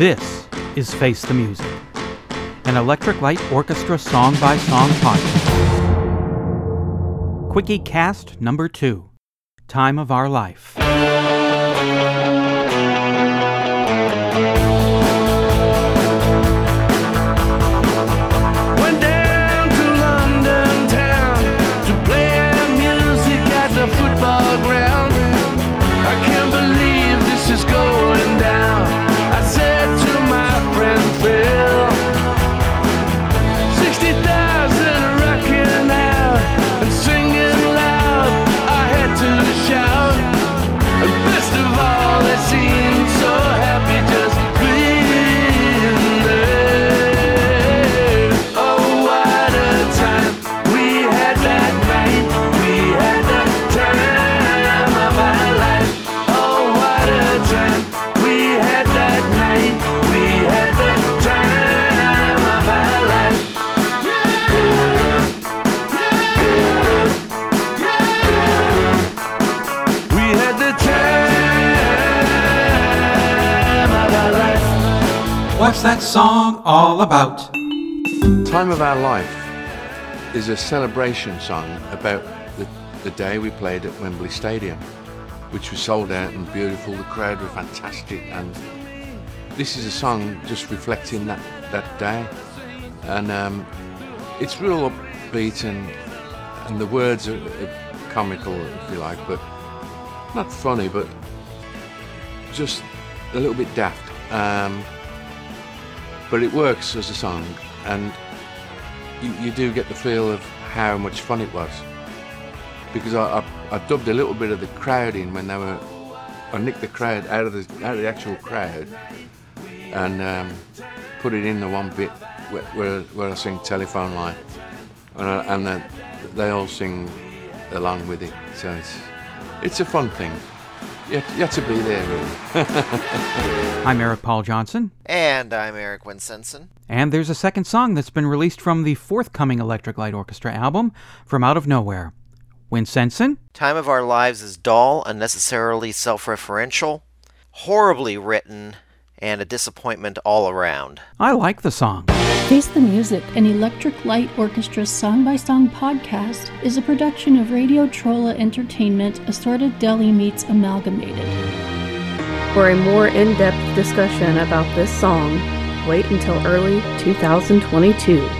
This is Face the Music, an Electric Light Orchestra song by song podcast. Quickie Cast number two Time of Our Life. What's that song all about? Time of Our Life is a celebration song about the, the day we played at Wembley Stadium, which was sold out and beautiful. The crowd were fantastic, and this is a song just reflecting that, that day. And um, it's real upbeat, and, and the words are, are comical, if you like, but not funny, but just a little bit daft. Um, but it works as a song, and you, you do get the feel of how much fun it was. Because I, I, I dubbed a little bit of the crowd in when they were, I nicked the crowd out of the out of the actual crowd, and um, put it in the one bit where, where, where I sing telephone line, and, I, and then they all sing along with it. So it's it's a fun thing. You have, you have to be there, really. I'm Eric Paul Johnson, And I'm Eric Winsenson. and there's a second song that's been released from the forthcoming Electric Light Orchestra album, From Out of Nowhere. Winsenson, Time of Our Lives is dull, unnecessarily self referential, horribly written, and a disappointment all around. I like the song. Face the Music, an Electric Light Orchestra song by song podcast, is a production of Radio Trolla Entertainment, Assorted Deli Meats Amalgamated. For a more in depth discussion about this song, wait until early 2022.